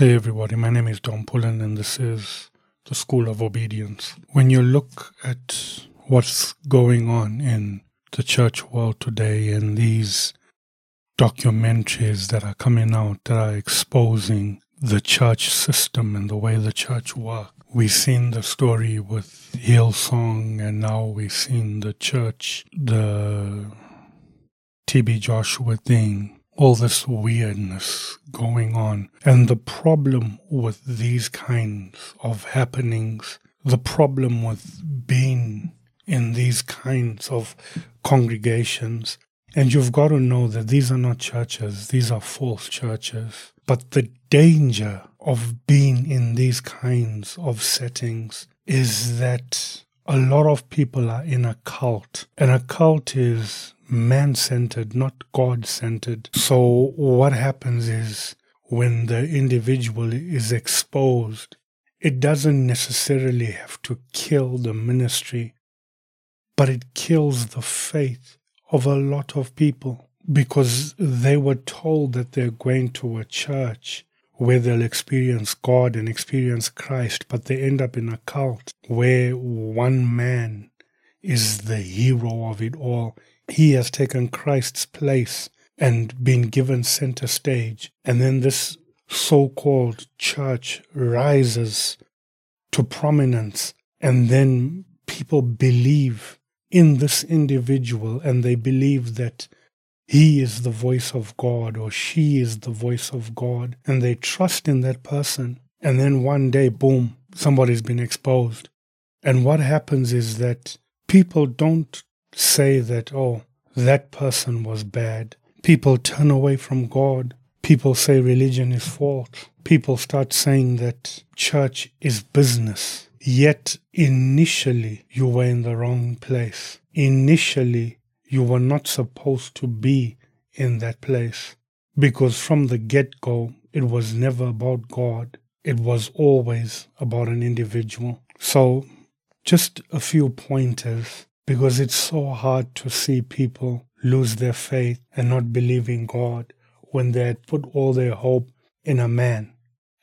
Hey everybody, my name is Don Pullen and this is the School of Obedience. When you look at what's going on in the church world today and these documentaries that are coming out that are exposing the church system and the way the church works, we've seen the story with Hillsong and now we've seen the church, the TB Joshua thing all this weirdness going on. And the problem with these kinds of happenings, the problem with being in these kinds of congregations, and you've got to know that these are not churches, these are false churches. But the danger of being in these kinds of settings is that a lot of people are in a cult. And a cult is man centered, not God centered. So, what happens is when the individual is exposed, it doesn't necessarily have to kill the ministry, but it kills the faith of a lot of people because they were told that they're going to a church where they'll experience God and experience Christ, but they end up in a cult where one man is the hero of it all he has taken Christ's place and been given center stage. And then this so called church rises to prominence. And then people believe in this individual and they believe that he is the voice of God or she is the voice of God. And they trust in that person. And then one day, boom, somebody's been exposed. And what happens is that people don't say that, oh, that person was bad. People turn away from God. People say religion is false. People start saying that church is business. Yet initially you were in the wrong place. Initially you were not supposed to be in that place. Because from the get go, it was never about God. It was always about an individual. So, just a few pointers because it's so hard to see people lose their faith and not believe in God when they had put all their hope in a man.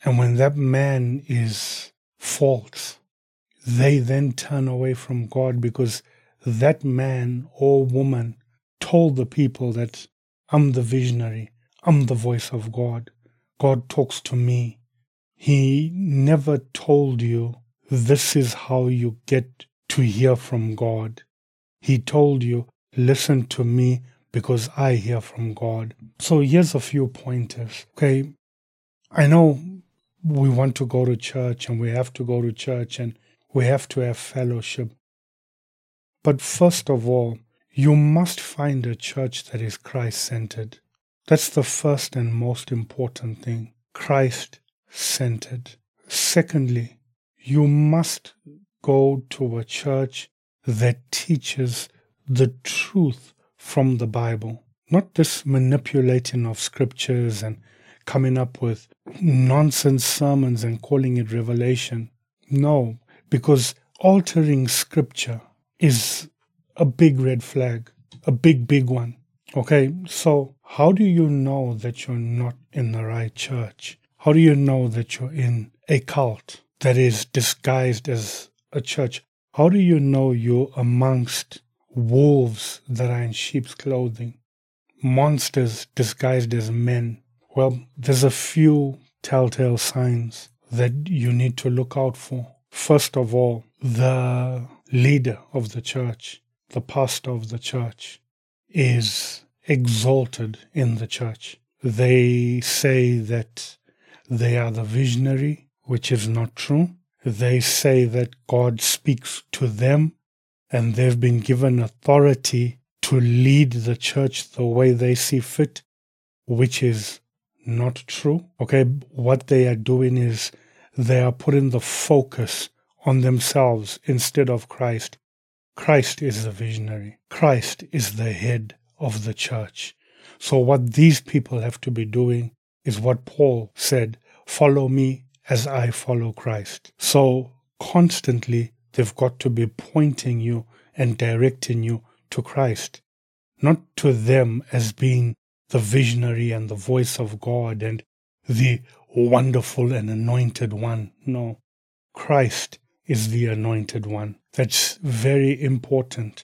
And when that man is false, they then turn away from God because that man or woman told the people that I'm the visionary, I'm the voice of God. God talks to me. He never told you this is how you get to hear from God. He told you, listen to me because I hear from God. So here's a few pointers. Okay. I know we want to go to church and we have to go to church and we have to have fellowship. But first of all, you must find a church that is Christ centered. That's the first and most important thing. Christ centered. Secondly, you must go to a church that teaches the truth from the Bible, not this manipulating of scriptures and coming up with nonsense sermons and calling it revelation. No, because altering scripture is a big red flag, a big, big one. Okay, so how do you know that you're not in the right church? How do you know that you're in a cult that is disguised as a church? How do you know you're amongst wolves that are in sheep's clothing? Monsters disguised as men? Well, there's a few telltale signs that you need to look out for. First of all, the leader of the church, the pastor of the church, is exalted in the church. They say that they are the visionary, which is not true. They say that God speaks to them and they've been given authority to lead the church the way they see fit, which is not true. Okay, what they are doing is they are putting the focus on themselves instead of Christ. Christ is the visionary, Christ is the head of the church. So, what these people have to be doing is what Paul said follow me as I follow Christ. So constantly they've got to be pointing you and directing you to Christ, not to them as being the visionary and the voice of God and the wonderful and anointed one. No, Christ is the anointed one. That's very important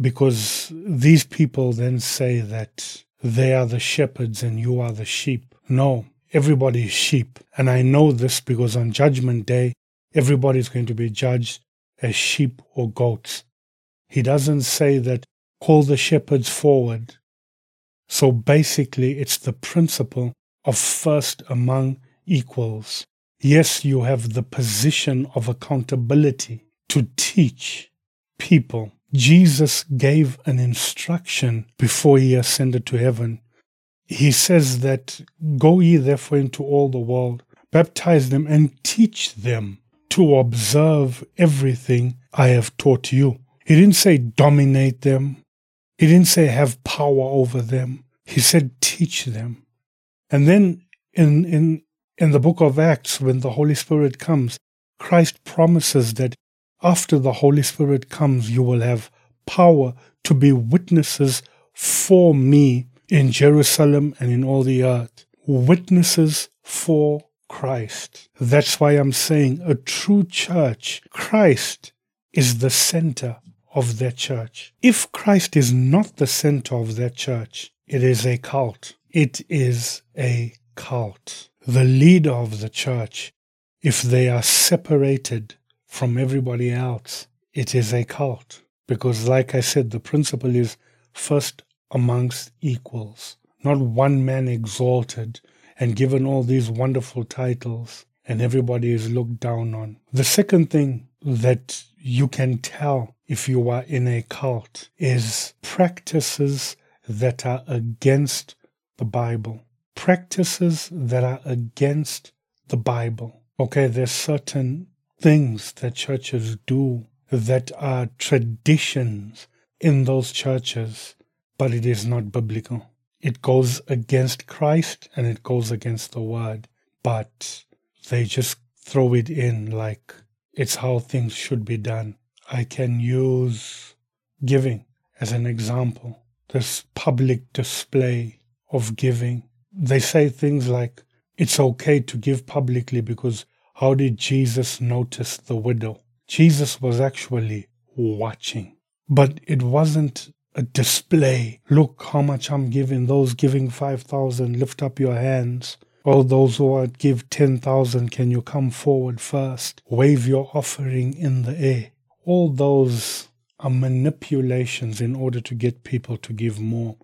because these people then say that they are the shepherds and you are the sheep. No, everybody is sheep. And I know this because on Judgment Day, everybody is going to be judged as sheep or goats. He doesn't say that call the shepherds forward. So basically, it's the principle of first among equals. Yes, you have the position of accountability to teach people. Jesus gave an instruction before he ascended to heaven. He says that go ye therefore into all the world, baptize them and teach them to observe everything I have taught you. He didn't say dominate them. He didn't say have power over them. He said teach them. And then in, in, in the book of Acts, when the Holy Spirit comes, Christ promises that after the Holy Spirit comes, you will have power to be witnesses for me in Jerusalem and in all the earth. Witnesses for Christ. That's why I'm saying a true church, Christ is the center of that church. If Christ is not the center of that church, it is a cult. It is a cult. The leader of the church, if they are separated from everybody else, it is a cult. Because, like I said, the principle is first amongst equals, not one man exalted and given all these wonderful titles and everybody is looked down on. The second thing that you can tell if you are in a cult is practices that are against the Bible. Practices that are against the Bible. Okay, there's certain things that churches do that are traditions in those churches, but it is not biblical. It goes against Christ and it goes against the Word, but they just throw it in like it's how things should be done. I can use giving as an example. This public display of giving. They say things like, it's okay to give publicly because how did Jesus notice the widow? Jesus was actually watching. But it wasn't a display. Look how much I'm giving. Those giving 5,000, lift up your hands. All those who are give 10,000, can you come forward first? Wave your offering in the air. All those are manipulations in order to get people to give more.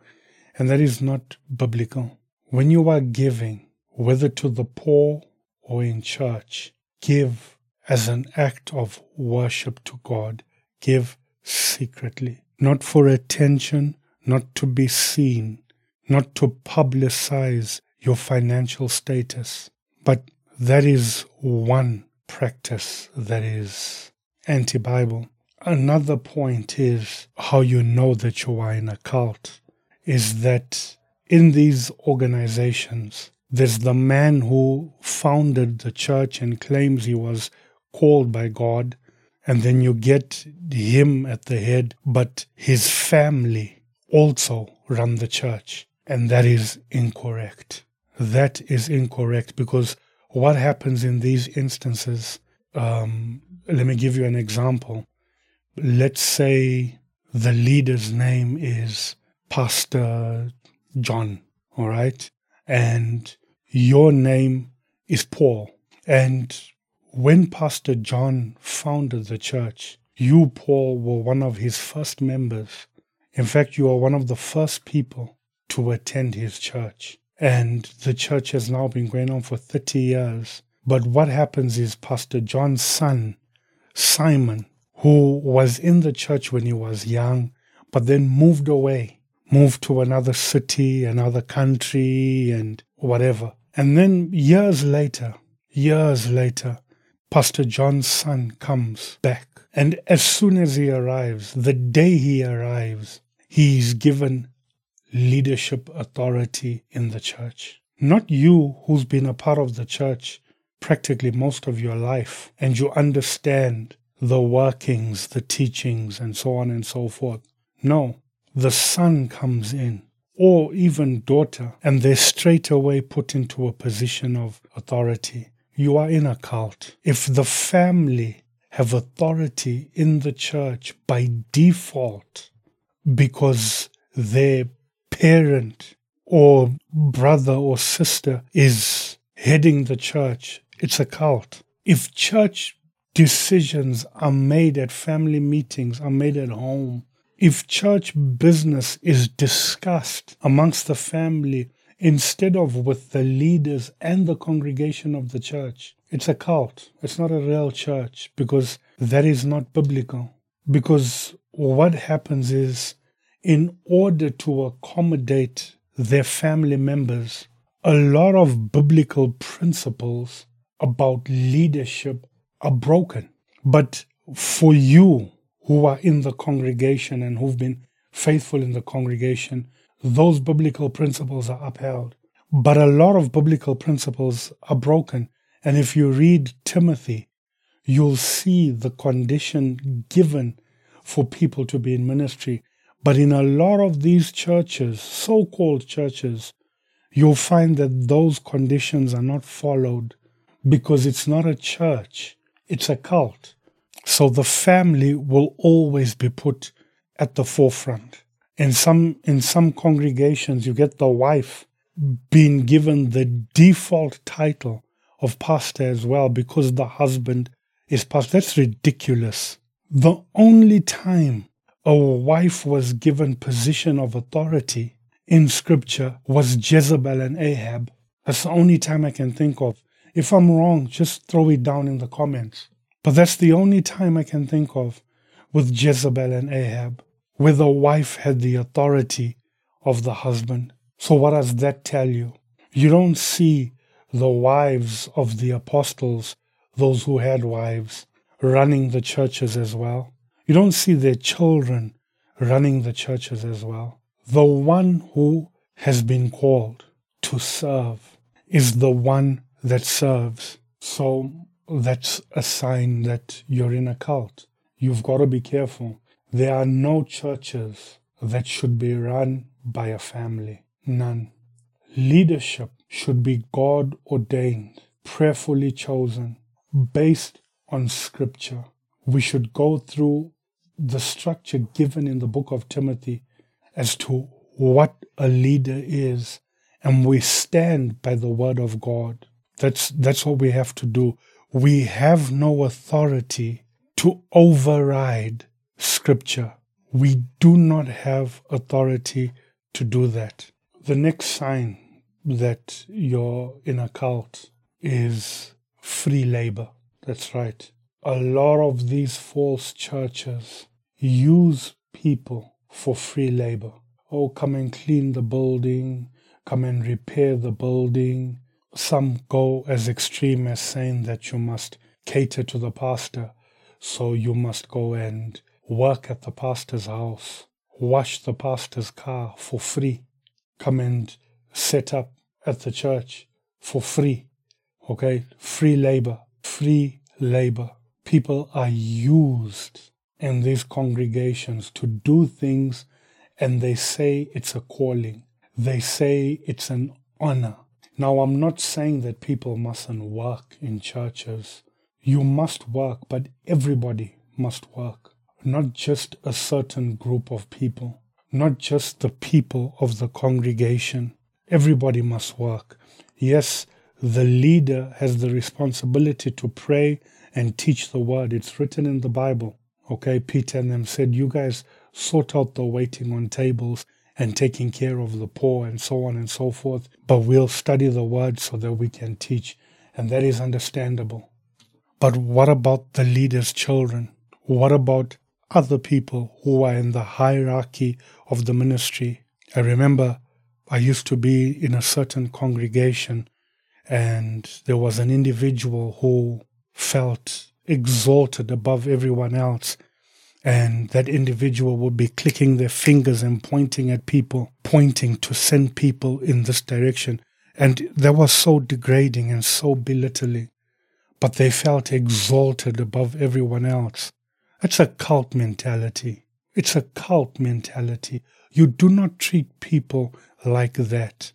And that is not biblical. When you are giving, whether to the poor or in church, give as an act of worship to God. Give secretly, not for attention, not to be seen, not to publicize your financial status. But that is one practice that is anti Bible. Another point is how you know that you are in a cult is that in these organizations, there's the man who founded the church and claims he was called by God, and then you get him at the head, but his family also run the church. And that is incorrect. That is incorrect because what happens in these instances, um, let me give you an example. Let's say the leader's name is Pastor John, all right? And your name is Paul. And when Pastor John founded the church, you, Paul, were one of his first members. In fact, you are one of the first people to attend his church. And the church has now been going on for 30 years. But what happens is Pastor John's son, Simon, who was in the church when he was young, but then moved away, moved to another city, another country, and whatever. And then years later, years later, Pastor John's son comes back. And as soon as he arrives, the day he arrives, he is given leadership authority in the church. Not you who's been a part of the church practically most of your life and you understand the workings, the teachings, and so on and so forth. No, the Son comes in. or even daughter, and they're straight away put into a position of authority. You are in a cult. If the family have authority in the church by default because their parent or brother or sister is heading the church, it's a cult. If church decisions are made at family meetings, are made at home, if church business is discussed amongst the family instead of with the leaders and the congregation of the church, it's a cult. It's not a real church because that is not biblical. Because what happens is, in order to accommodate their family members, a lot of biblical principles about leadership are broken. But for you who are in the congregation and who've been faithful in the congregation, those biblical principles are upheld. But a lot of biblical principles are broken. And if you read Timothy, you'll see the condition given for people to be in ministry. But in a lot of these churches, so called churches, you'll find that those conditions are not followed because it's not a church, it's a cult. So the family will always be put at the forefront. In some in some congregations you get the wife being given the default title of pastor as well because the husband is pastor. That's ridiculous. The only time a wife was given position of authority in scripture was Jezebel and Ahab. That's the only time I can think of. If I'm wrong, just throw it down in the comments. But that's the only time I can think of with Jezebel and Ahab, where the wife had the authority of the husband. So, what does that tell you? You don't see the wives of the apostles, those who had wives, running the churches as well. You don't see their children running the churches as well. The one who has been called to serve is the one that serves. So that's a sign that you're in a cult. You've got to be careful. There are no churches that should be run by a family. None. Leadership should be God ordained, prayerfully chosen, based on scripture. We should go through the structure given in the book of Timothy as to what a leader is, and we stand by the word of God. That's, that's what we have to do. We have no authority to override scripture. We do not have authority to do that. The next sign that you're in a cult is free labor. That's right. A lot of these false churches use people for free labor. Oh, come and clean the building, come and repair the building, some go as extreme as saying that you must cater to the pastor, so you must go and work at the pastor's house, wash the pastor's car for free, come and set up at the church for free. Okay, free labor, free labor. People are used in these congregations to do things and they say it's a calling. They say it's an honor. Now, I'm not saying that people mustn't work in churches. You must work, but everybody must work. Not just a certain group of people, not just the people of the congregation. Everybody must work. Yes, the leader has the responsibility to pray and teach the word. It's written in the Bible. Okay, Peter and them said, You guys sort out the waiting on tables and taking care of the poor and so on and so forth. But we'll study the word so that we can teach, and that is understandable. But what about the leader's children? What about other people who are in the hierarchy of the ministry? I remember I used to be in a certain congregation, and there was an individual who felt exalted above everyone else and that individual would be clicking their fingers and pointing at people, pointing to send people in this direction. And that was so degrading and so belittling. But they felt exalted above everyone else. That's a cult mentality. It's a cult mentality. You do not treat people like that.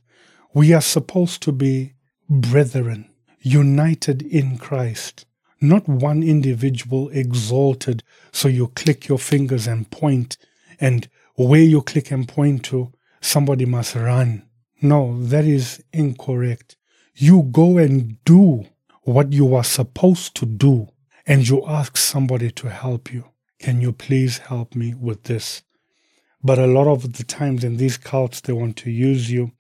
We are supposed to be brethren, united in Christ, not one individual exalted so you click your fingers and point, and where you click and point to, somebody must run. No, that is incorrect. You go and do what you are supposed to do, and you ask somebody to help you. Can you please help me with this? But a lot of the times in these cults, they want to use you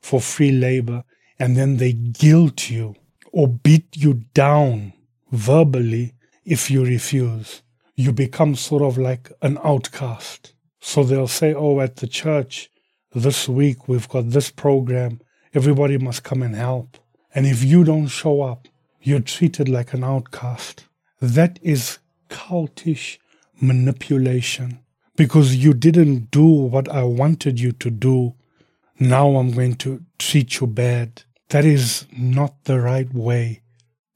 for free labor and then they guilt you or beat you down verbally if you refuse. You become sort of like an outcast. So they'll say, Oh, at the church this week we've got this program. Everybody must come and help. And if you don't show up, you're treated like an outcast. That is cultish manipulation because you didn't do what I wanted you to do. Now I'm going to treat you bad. That is not the right way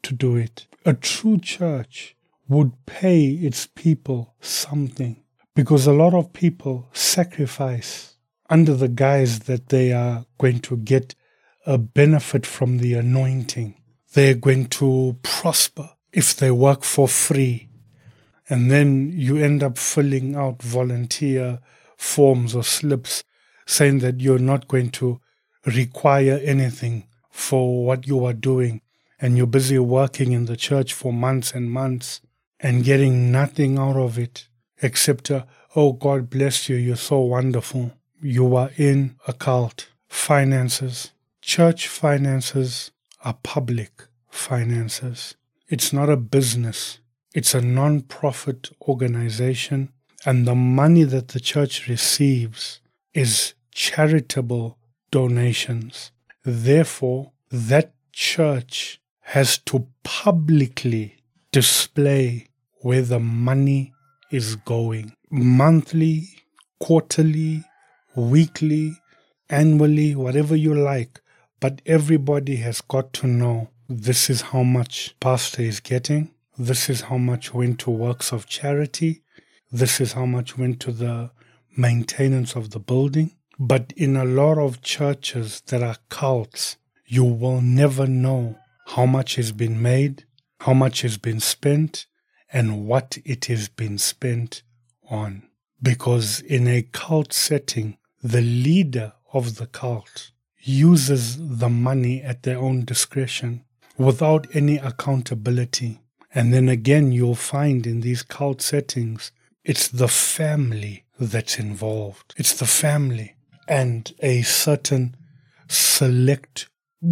to do it. A true church would pay its people something because a lot of people sacrifice under the guise that they are going to get a benefit from the anointing. They're going to prosper if they work for free and then you end up filling out volunteer forms or slips saying that you're not going to require anything for what you are doing and you're busy working in the church for months and months and getting nothing out of it except a, oh god bless you you're so wonderful. You are in a cult. Finances. Church finances are public finances. It's not a business. It's a non profit organization, and the money that the church receives is charitable donations. Therefore, that church has to publicly display where the money is going monthly, quarterly, weekly, annually, whatever you like. But everybody has got to know this is how much pastor is getting this is how much went to works of charity. This is how much went to the maintenance of the building. But in a lot of churches that are cults, you will never know how much has been made, how much has been spent, and what it has been spent on. Because in a cult setting, the leader of the cult uses the money at their own discretion without any accountability. And then again, you'll find in these cult settings, it's the family that's involved. It's the family and a certain select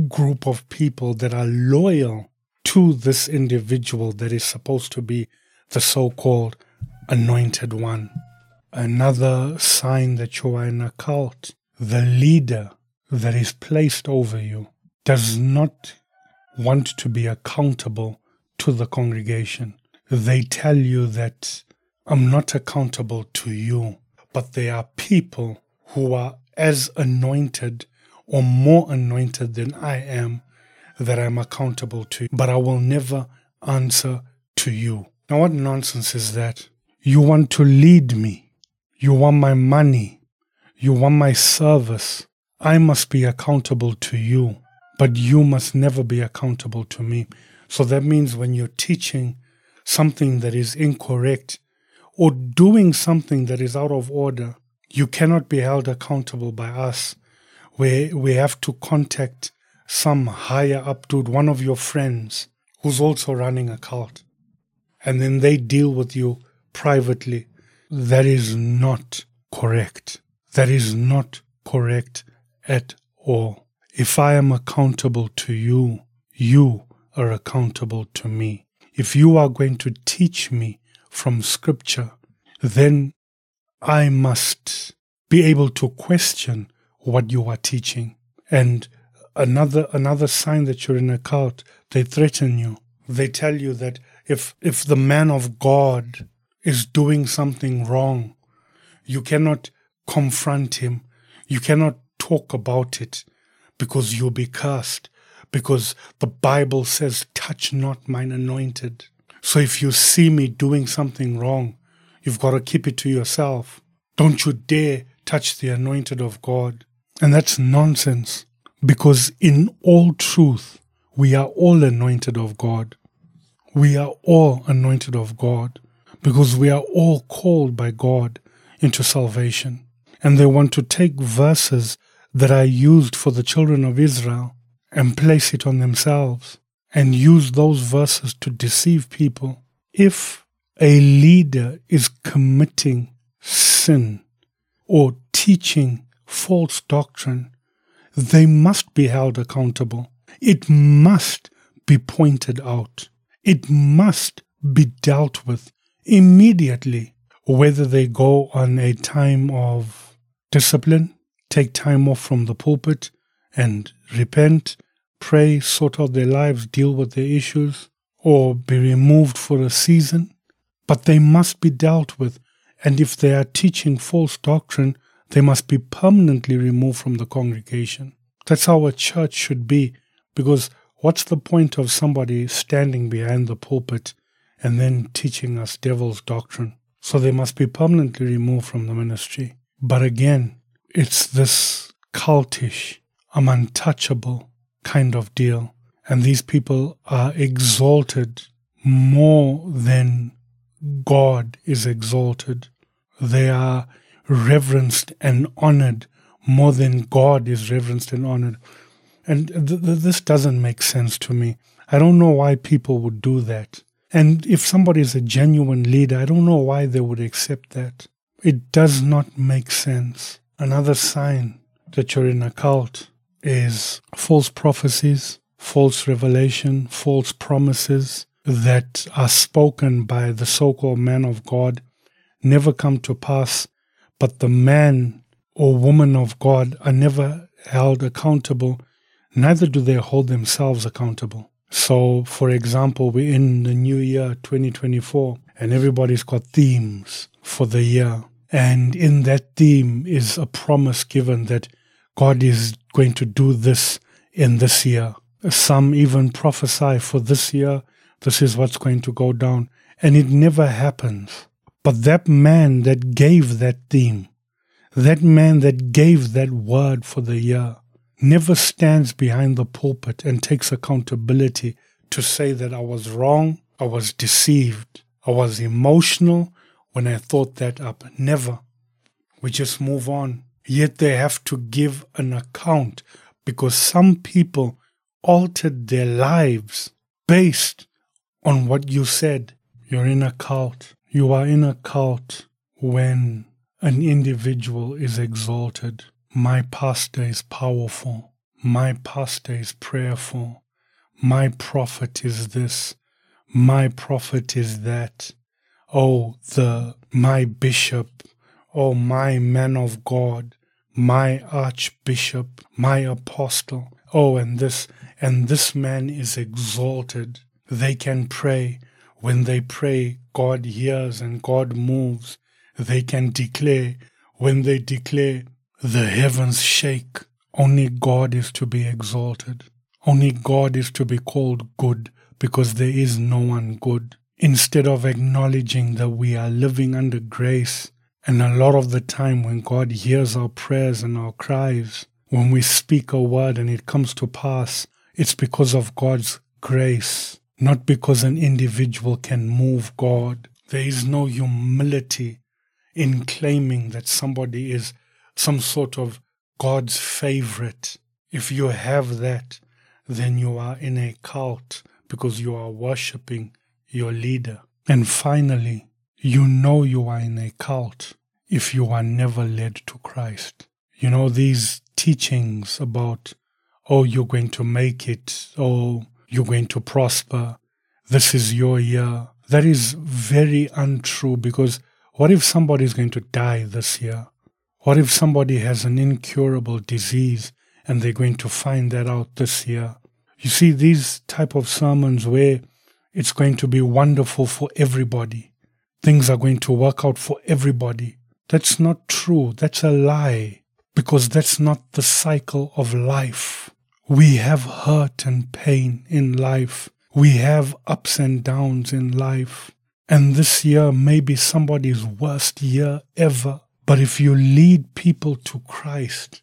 group of people that are loyal to this individual that is supposed to be the so called anointed one. Another sign that you are in a cult, the leader that is placed over you does not want to be accountable to the congregation. They tell you that I'm not accountable to you, but there are people who are as anointed or more anointed than I am that I'm accountable to, but I will never answer to you. Now, what nonsense is that? You want to lead me. You want my money. You want my service. I must be accountable to you, but you must never be accountable to me. So that means when you're teaching something that is incorrect or doing something that is out of order, you cannot be held accountable by us. We, we have to contact some higher up dude, one of your friends who's also running a cult. And then they deal with you privately. That is not correct. That is not correct at all. If I am accountable to you, you are accountable to me. If you are going to teach me from Scripture, then I must be able to question what you are teaching. And another another sign that you're in a cult, they threaten you. They tell you that if if the man of God is doing something wrong, you cannot confront him. You cannot talk about it because you'll be cursed because the Bible says, touch not mine anointed. So if you see me doing something wrong, You've got to keep it to yourself. Don't you dare touch the anointed of God. And that's nonsense because in all truth, we are all anointed of God. We are all anointed of God because we are all called by God into salvation. And they want to take verses that are used for the children of Israel and place it on themselves and use those verses to deceive people. If a leader is committing sin or teaching false doctrine, they must be held accountable. It must be pointed out. It must be dealt with immediately, whether they go on a time of discipline, take time off from the pulpit and repent, pray, sort out their lives, deal with their issues, or be removed for a season. But they must be dealt with. And if they are teaching false doctrine, they must be permanently removed from the congregation. That's how a church should be. Because what's the point of somebody standing behind the pulpit and then teaching us devil's doctrine? So they must be permanently removed from the ministry. But again, it's this cultish, I'm untouchable kind of deal. And these people are exalted more than God is exalted. They are reverenced and honored more than God is reverenced and honored. And th- th- this doesn't make sense to me. I don't know why people would do that. And if somebody is a genuine leader, I don't know why they would accept that. It does not make sense. Another sign that you're in a cult is false prophecies, false revelation, false promises that are spoken by the so called man of God never come to pass, but the man or woman of God are never held accountable, neither do they hold themselves accountable. So, for example, we're in the new year 2024 and everybody's got themes for the year. And in that theme is a promise given that God is going to do this in this year. Some even prophesy for this year, this is what's going to go down. And it never happens. But that man that gave that theme, that man that gave that word for the year, never stands behind the pulpit and takes accountability to say that I was wrong, I was deceived, I was emotional when I thought that up. Never. We just move on. Yet they have to give an account because some people altered their lives based on what you said. You're in a cult. You are in a cult when an individual is exalted. My pastor is powerful. My pastor is prayerful. My prophet is this. My prophet is that. Oh, the my bishop. Oh, my man of God. My archbishop. My apostle. Oh, and this and this man is exalted. They can pray. When they pray, God hears and God moves. They can declare. When they declare, the heavens shake. Only God is to be exalted. Only God is to be called good because there is no one good. Instead of acknowledging that we are living under grace, and a lot of the time when God hears our prayers and our cries, when we speak a word and it comes to pass, it's because of God's grace not because an individual can move God. There is no humility in claiming that somebody is some sort of God's favorite. If you have that, then you are in a cult because you are worshiping your leader. And finally, you know you are in a cult if you are never led to Christ. You know, these teachings about, oh, you're going to make it, oh, you're going to prosper. This is your year. That is very untrue because what if somebody is going to die this year? What if somebody has an incurable disease and they're going to find that out this year? You see, these type of sermons where it's going to be wonderful for everybody. Things are going to work out for everybody. That's not true. That's a lie because that's not the cycle of life. We have hurt and pain in life. We have ups and downs in life. And this year may be somebody's worst year ever. But if you lead people to Christ,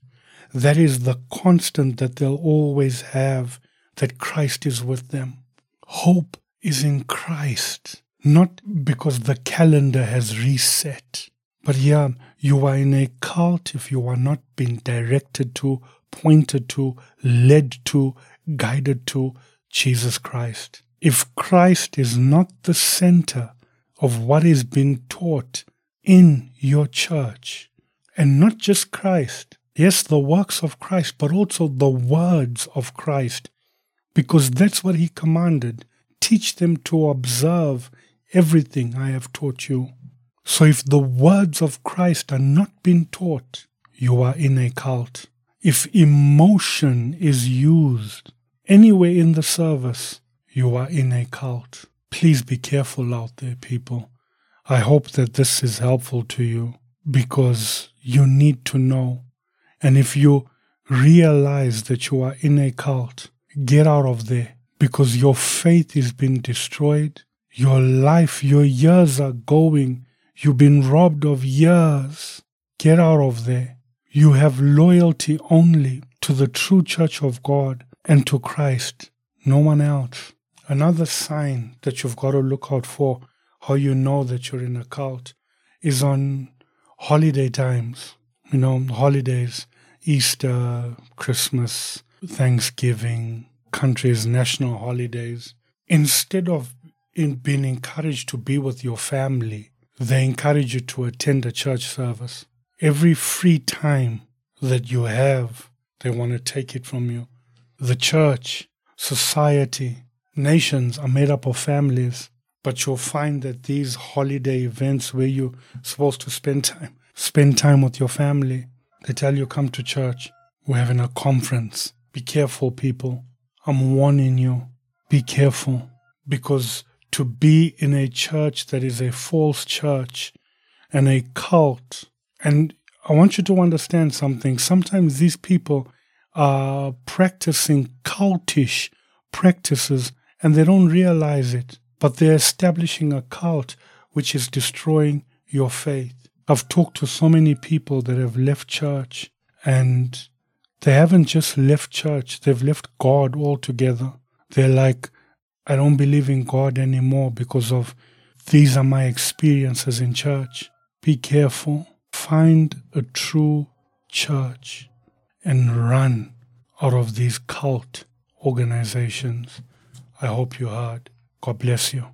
that is the constant that they'll always have that Christ is with them. Hope is in Christ, not because the calendar has reset. But yeah, you are in a cult if you are not being directed to, pointed to, led to, guided to Jesus Christ. If Christ is not the center of what is being taught in your church, and not just Christ, yes, the works of Christ, but also the words of Christ, because that's what he commanded. Teach them to observe everything I have taught you. So if the words of Christ are not being taught, you are in a cult. If emotion is used anywhere in the service, you are in a cult. Please be careful out there, people. I hope that this is helpful to you because you need to know. And if you realize that you are in a cult, get out of there because your faith is being destroyed. Your life, your years are going You've been robbed of years. Get out of there. You have loyalty only to the true church of God and to Christ, no one else. Another sign that you've got to look out for, how you know that you're in a cult, is on holiday times. You know, holidays, Easter, Christmas, Thanksgiving, countries' national holidays. Instead of in being encouraged to be with your family, they encourage you to attend a church service. Every free time that you have, they want to take it from you. The church, society, nations are made up of families, but you'll find that these holiday events where you're supposed to spend time, spend time with your family, they tell you come to church. We're having a conference. Be careful, people. I'm warning you. Be careful because to be in a church that is a false church and a cult. And I want you to understand something. Sometimes these people are practicing cultish practices and they don't realize it, but they're establishing a cult which is destroying your faith. I've talked to so many people that have left church and they haven't just left church, they've left God altogether. They're like, I don't believe in God anymore because of these are my experiences in church. Be careful. Find a true church and run out of these cult organizations. I hope you heard. God bless you.